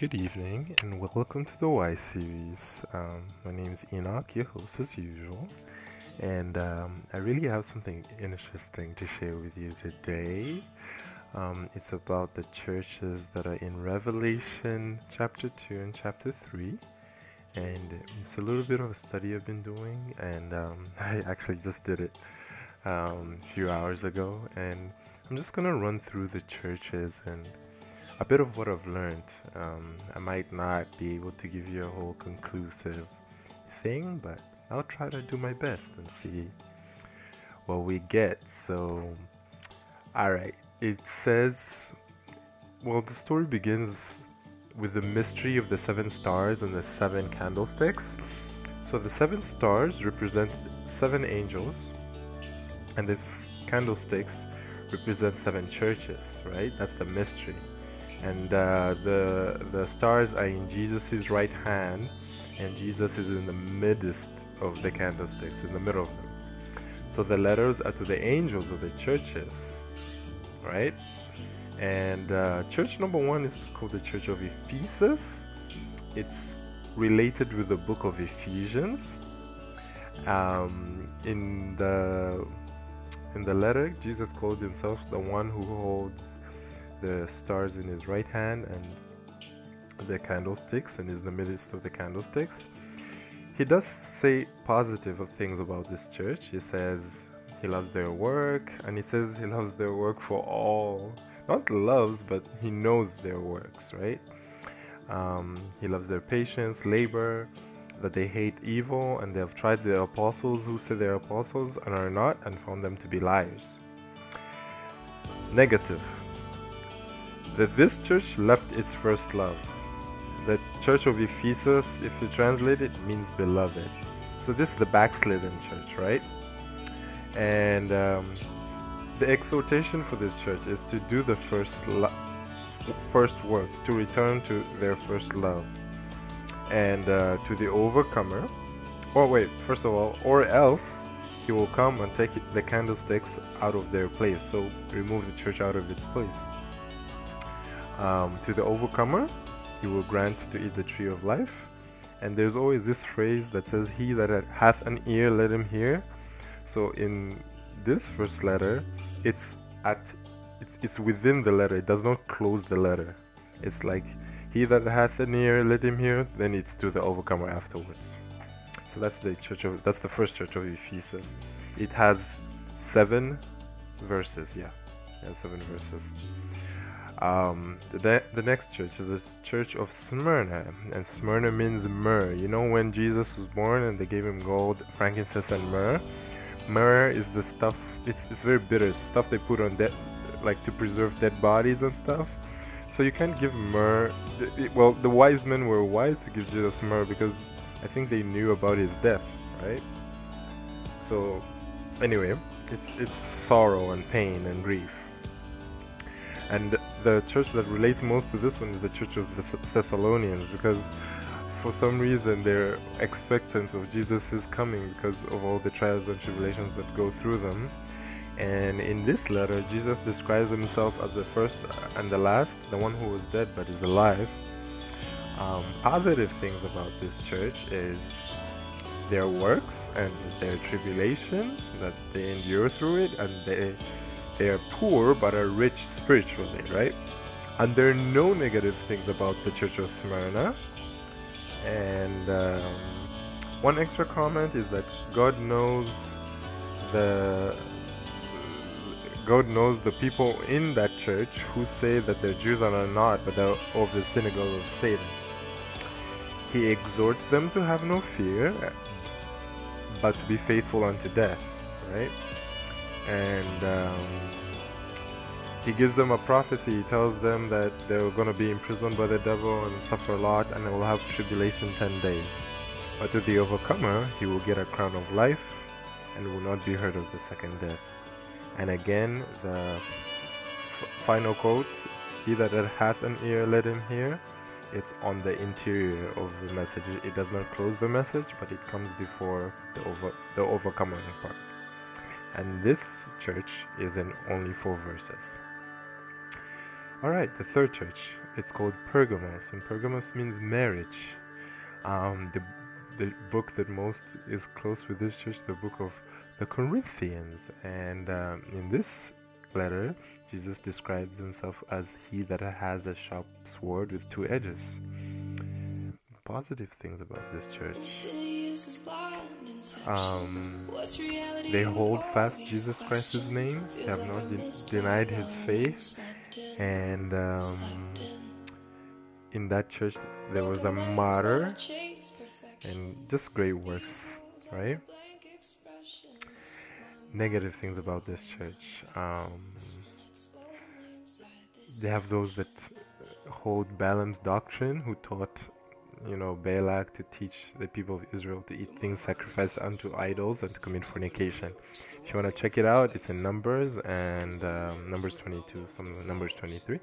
Good evening and welcome to the Y series. Um, my name is Enoch, your host as usual, and um, I really have something interesting to share with you today. Um, it's about the churches that are in Revelation chapter 2 and chapter 3, and it's a little bit of a study I've been doing, and um, I actually just did it um, a few hours ago, and I'm just gonna run through the churches and a bit of what I've learned. Um, I might not be able to give you a whole conclusive thing, but I'll try to do my best and see what we get. So, alright, it says, well, the story begins with the mystery of the seven stars and the seven candlesticks. So, the seven stars represent seven angels, and the candlesticks represent seven churches, right? That's the mystery and uh, the the stars are in Jesus' right hand, and Jesus is in the midst of the candlesticks, in the middle of them. So the letters are to the angels of the churches, right? And uh, church number one is called the Church of Ephesus. It's related with the book of Ephesians. Um, in the in the letter, Jesus called himself the one who holds the stars in his right hand and the candlesticks and is the midst of the candlesticks. He does say positive things about this church. He says he loves their work and he says he loves their work for all. Not loves, but he knows their works, right? Um, he loves their patience, labor, that they hate evil, and they have tried the apostles who say they're apostles and are not, and found them to be liars. Negative that this church left its first love. The church of Ephesus, if you translate it, means beloved. So this is the backslidden church, right? And um, the exhortation for this church is to do the first lo- first works, to return to their first love, and uh, to the overcomer. Or wait, first of all, or else he will come and take the candlesticks out of their place. So remove the church out of its place. Um, to the overcomer, he will grant to eat the tree of life. And there's always this phrase that says, He that hath an ear, let him hear. So in this first letter, it's at it's, it's within the letter. It does not close the letter. It's like he that hath an ear, let him hear. Then it's to the overcomer afterwards. So that's the church of that's the first church of Ephesus. It has seven verses. Yeah, yeah, seven verses. Um, the, the next church is the church of Smyrna, and Smyrna means myrrh. You know, when Jesus was born and they gave him gold, frankincense, and myrrh. Myrrh is the stuff. It's it's very bitter stuff they put on dead, like to preserve dead bodies and stuff. So you can't give myrrh. Well, the wise men were wise to give Jesus myrrh because I think they knew about his death, right? So, anyway, it's it's sorrow and pain and grief. And the church that relates most to this one is the Church of the Thessalonians because for some reason they're expectant of Jesus' coming because of all the trials and tribulations that go through them. And in this letter, Jesus describes himself as the first and the last, the one who was dead but is alive. Um, positive things about this church is their works and their tribulation that they endure through it, and they they are poor but are rich spiritually, right? And there are no negative things about the Church of Smyrna. And um, one extra comment is that God knows the God knows the people in that church who say that they're Jews and are not, but they're of the synagogue of Satan. He exhorts them to have no fear, but to be faithful unto death, right? And um, he gives them a prophecy. He tells them that they're going to be imprisoned by the devil and suffer a lot, and they will have tribulation 10 days. But to the overcomer, he will get a crown of life and will not be hurt of the second death. And again, the final quote He that hath an ear, let him hear. It's on the interior of the message. It does not close the message, but it comes before the, over, the overcomer part and this church is in only four verses. Alright, the third church, it's called Pergamos, and Pergamos means marriage. Um, the the book that most is close with this church, the book of the Corinthians, and um, in this letter, Jesus describes himself as he that has a sharp sword with two edges. Positive things about this church. Um, they hold fast Jesus Christ's name. They have not de- denied his faith, and um, in that church there was a martyr, and just great works, right? Negative things about this church. Um, they have those that hold Balaam's doctrine, who taught, you know, Balak to teach the people of Israel to eat things sacrificed unto idols and to commit fornication. If you want to check it out, it's in Numbers and um, Numbers 22, some Numbers 23.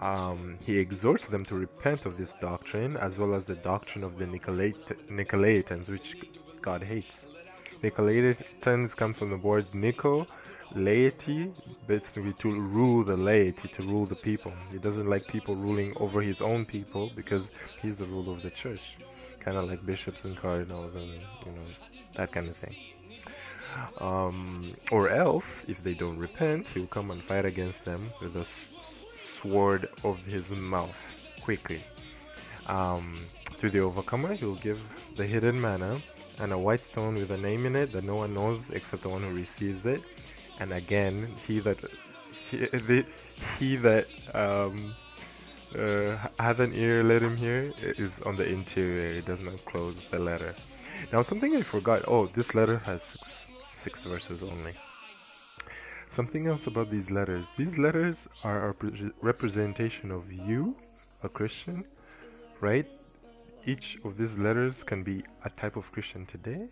Um, he exhorts them to repent of this doctrine as well as the doctrine of the Nicolait- Nicolaitans, which God hates. Nicolaitans come from the word Nico, laity, basically to rule the laity, to rule the people. He doesn't like people ruling over his own people because he's the ruler of the church. Kind of like bishops and cardinals and, you know, that kind of thing. Um, or else, if they don't repent, he'll come and fight against them with a sword of his mouth quickly. Um, to the overcomer, he'll give the hidden manna and a white stone with a name in it that no one knows except the one who receives it. And again, he that he, the, he that um, uh, has an ear, let him hear. Is on the interior. It does not close the letter. Now, something I forgot. Oh, this letter has six, six verses only. Something else about these letters. These letters are a representation of you, a Christian, right? Each of these letters can be a type of Christian today,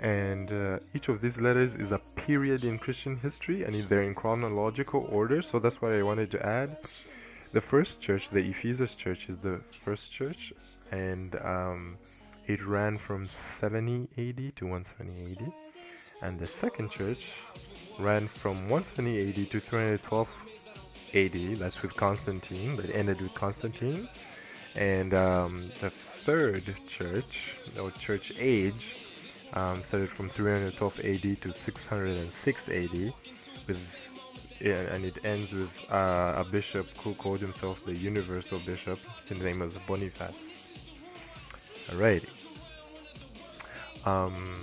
and uh, each of these letters is a period in Christian history, and they're in chronological order. So that's why I wanted to add. The first church, the Ephesus church, is the first church, and um, it ran from 70 AD to 170 AD. And the second church ran from 170 AD to 312 AD. That's with Constantine. That ended with Constantine. And um, the third church, or church age, um, started from 312 AD to 606 AD, with and it ends with uh, a bishop who called himself the Universal Bishop. His name was Boniface. Alrighty. Um,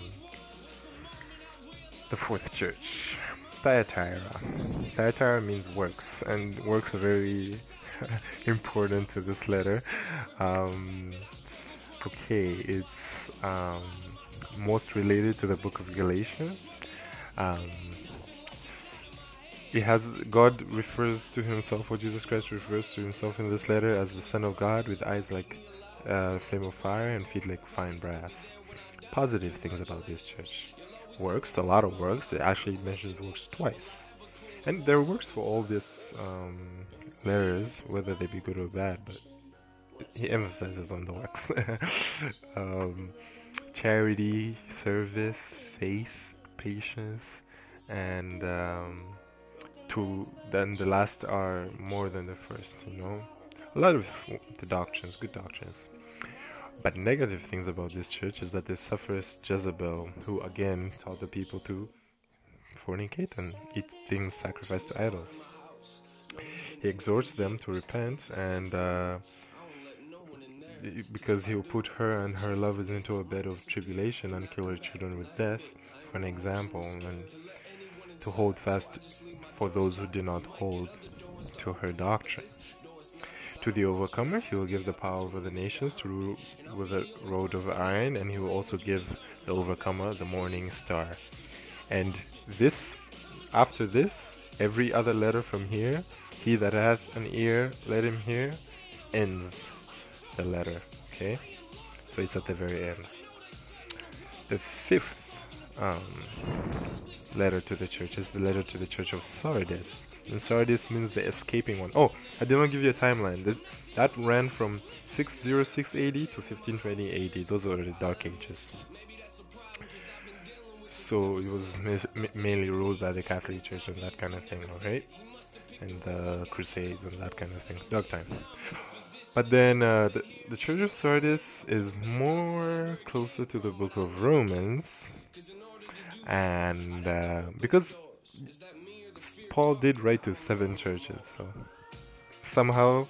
the fourth church, Thyatira. Thyatira means works, and works are very important to this letter. Um, okay, it's um, most related to the book of Galatians. Um, it has God refers to himself, or Jesus Christ refers to himself in this letter as the Son of God with eyes like uh, flame of fire and feet like fine brass. Positive things about this church. Works, a lot of works. It actually mentions works twice. And there are works for all these um, letters, whether they be good or bad, but he emphasizes on the works. um, charity, service, faith, patience, and um, to then the last are more than the first. You know, a lot of the doctrines, good doctrines. But negative things about this church is that they suffers Jezebel, who again taught the people to fornicate and eat things sacrificed to idols. He exhorts them to repent and. Uh, because he will put her and her lovers into a bed of tribulation and kill her children with death, for an example, and to hold fast for those who do not hold to her doctrine. To the overcomer, he will give the power over the nations to rule with a rod of iron, and he will also give the overcomer the morning star. And this, after this, every other letter from here, he that has an ear, let him hear, ends the letter. Okay, so it's at the very end. The fifth um, letter to the church is the letter to the church of Sardis. And Sardis means the escaping one. Oh, I did not give you a timeline. This, that ran from 606 AD to 1520 AD. Those were the Dark Ages. So it was mainly ruled by the Catholic Church and that kind of thing, alright? and the Crusades and that kind of thing. Dark time. But then uh, the, the Church of Sardis is more closer to the book of Romans. And uh, because Paul did write to seven churches, so somehow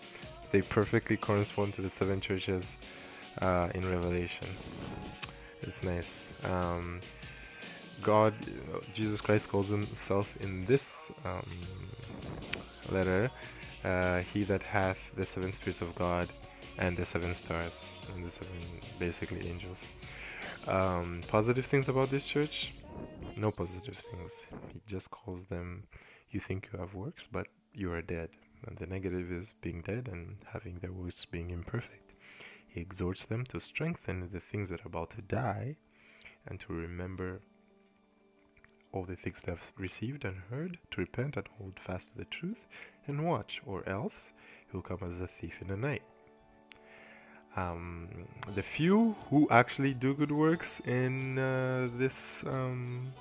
they perfectly correspond to the seven churches uh, in Revelation. It's nice. Um, God, Jesus Christ calls himself in this um, letter uh, he that hath the seven spirits of God and the seven stars and the seven basically angels. Um, positive things about this church? No positive things. He just calls them, you think you have works, but you are dead. And the negative is being dead and having their works being imperfect. He exhorts them to strengthen the things that are about to die and to remember all the things they have received and heard, to repent and hold fast to the truth, and watch, or else he will come as a thief in the night. Um, the few who actually do good works in uh, this um,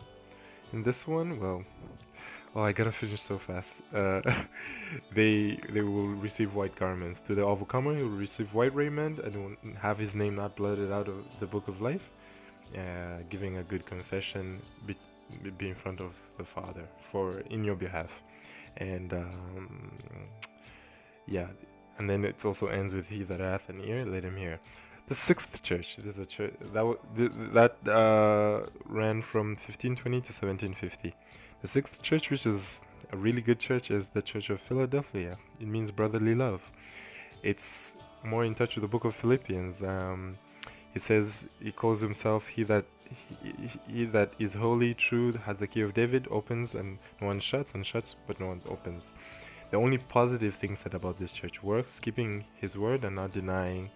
in this one, well, oh, I gotta finish so fast. Uh, they they will receive white garments. To the overcomer, he will receive white raiment and will have his name not blotted out of the book of life, uh, giving a good confession, be, be in front of the Father for in your behalf and um, yeah, and then it also ends with "He that hath an ear, let him hear." The sixth church. This is a church that w- th- that uh, ran from 1520 to 1750. The sixth church, which is a really good church, is the Church of Philadelphia. It means brotherly love. It's more in touch with the book of Philippians. Um, he says he calls himself he that he, he, that is holy, true, has the key of David, opens and no one shuts, and shuts but no one opens. The only positive thing said about this church works, keeping his word and not denying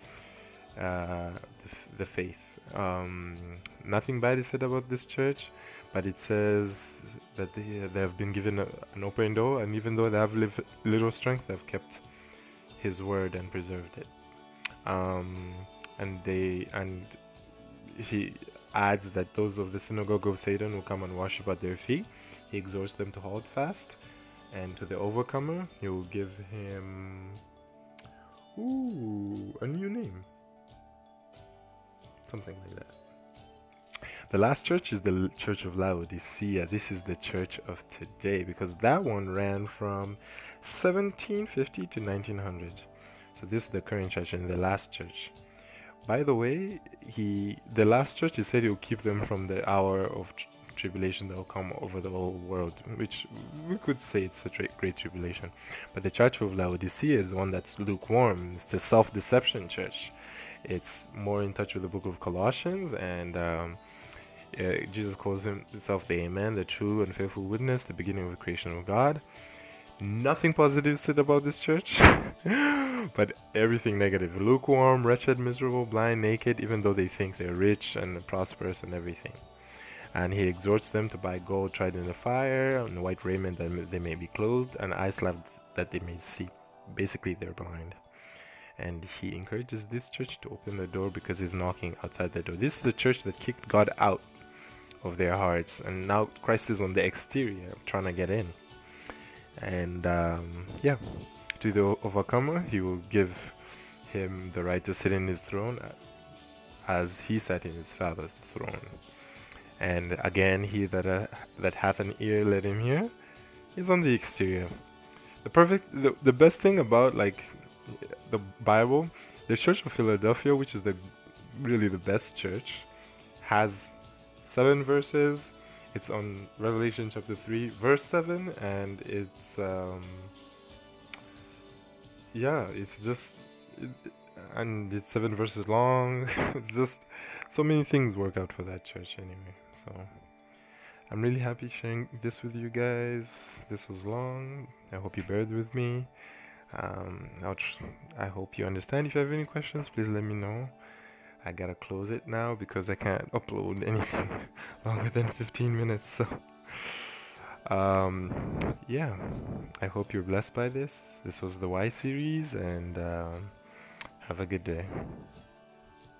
uh, the, the, faith. Um, nothing bad is said about this church, but it says that they, they have been given a, an open door, and even though they have little strength, they've kept his word and preserved it. Um, and they and he adds that those of the synagogue of Satan will come and worship at their feet. He exhorts them to hold fast, and to the overcomer, he will give him ooh a new name, something like that. The last church is the Church of Laodicea. This is the church of today because that one ran from 1750 to 1900. So this is the current church and the last church. By the way, he the last church he said he'll keep them from the hour of tr- tribulation that will come over the whole world, which we could say it's a great tribulation. But the church of Laodicea is the one that's lukewarm. It's the self-deception church. It's more in touch with the book of Colossians, and um, uh, Jesus calls himself the Amen, the true and faithful witness, the beginning of the creation of God nothing positive said about this church, but everything negative. Lukewarm, wretched, miserable, blind, naked, even though they think they're rich and prosperous and everything. And he exhorts them to buy gold tried in the fire, and white raiment that they may be clothed, and eyes that they may see. Basically, they're blind. And he encourages this church to open the door because he's knocking outside the door. This is the church that kicked God out of their hearts, and now Christ is on the exterior trying to get in and um, yeah to the overcomer he will give him the right to sit in his throne as he sat in his father's throne. And again he that uh, that hath an ear let him hear is on the exterior. The perfect the, the best thing about like the bible the church of philadelphia which is the really the best church has seven verses it's on Revelation chapter 3, verse 7, and it's, um, yeah, it's just, it, and it's seven verses long. it's just, so many things work out for that church anyway. So, I'm really happy sharing this with you guys. This was long. I hope you bear with me. Um, tr- I hope you understand. If you have any questions, please let me know. I gotta close it now because I can't upload anything longer than 15 minutes. So, um, yeah, I hope you're blessed by this. This was the Y series, and um, have a good day.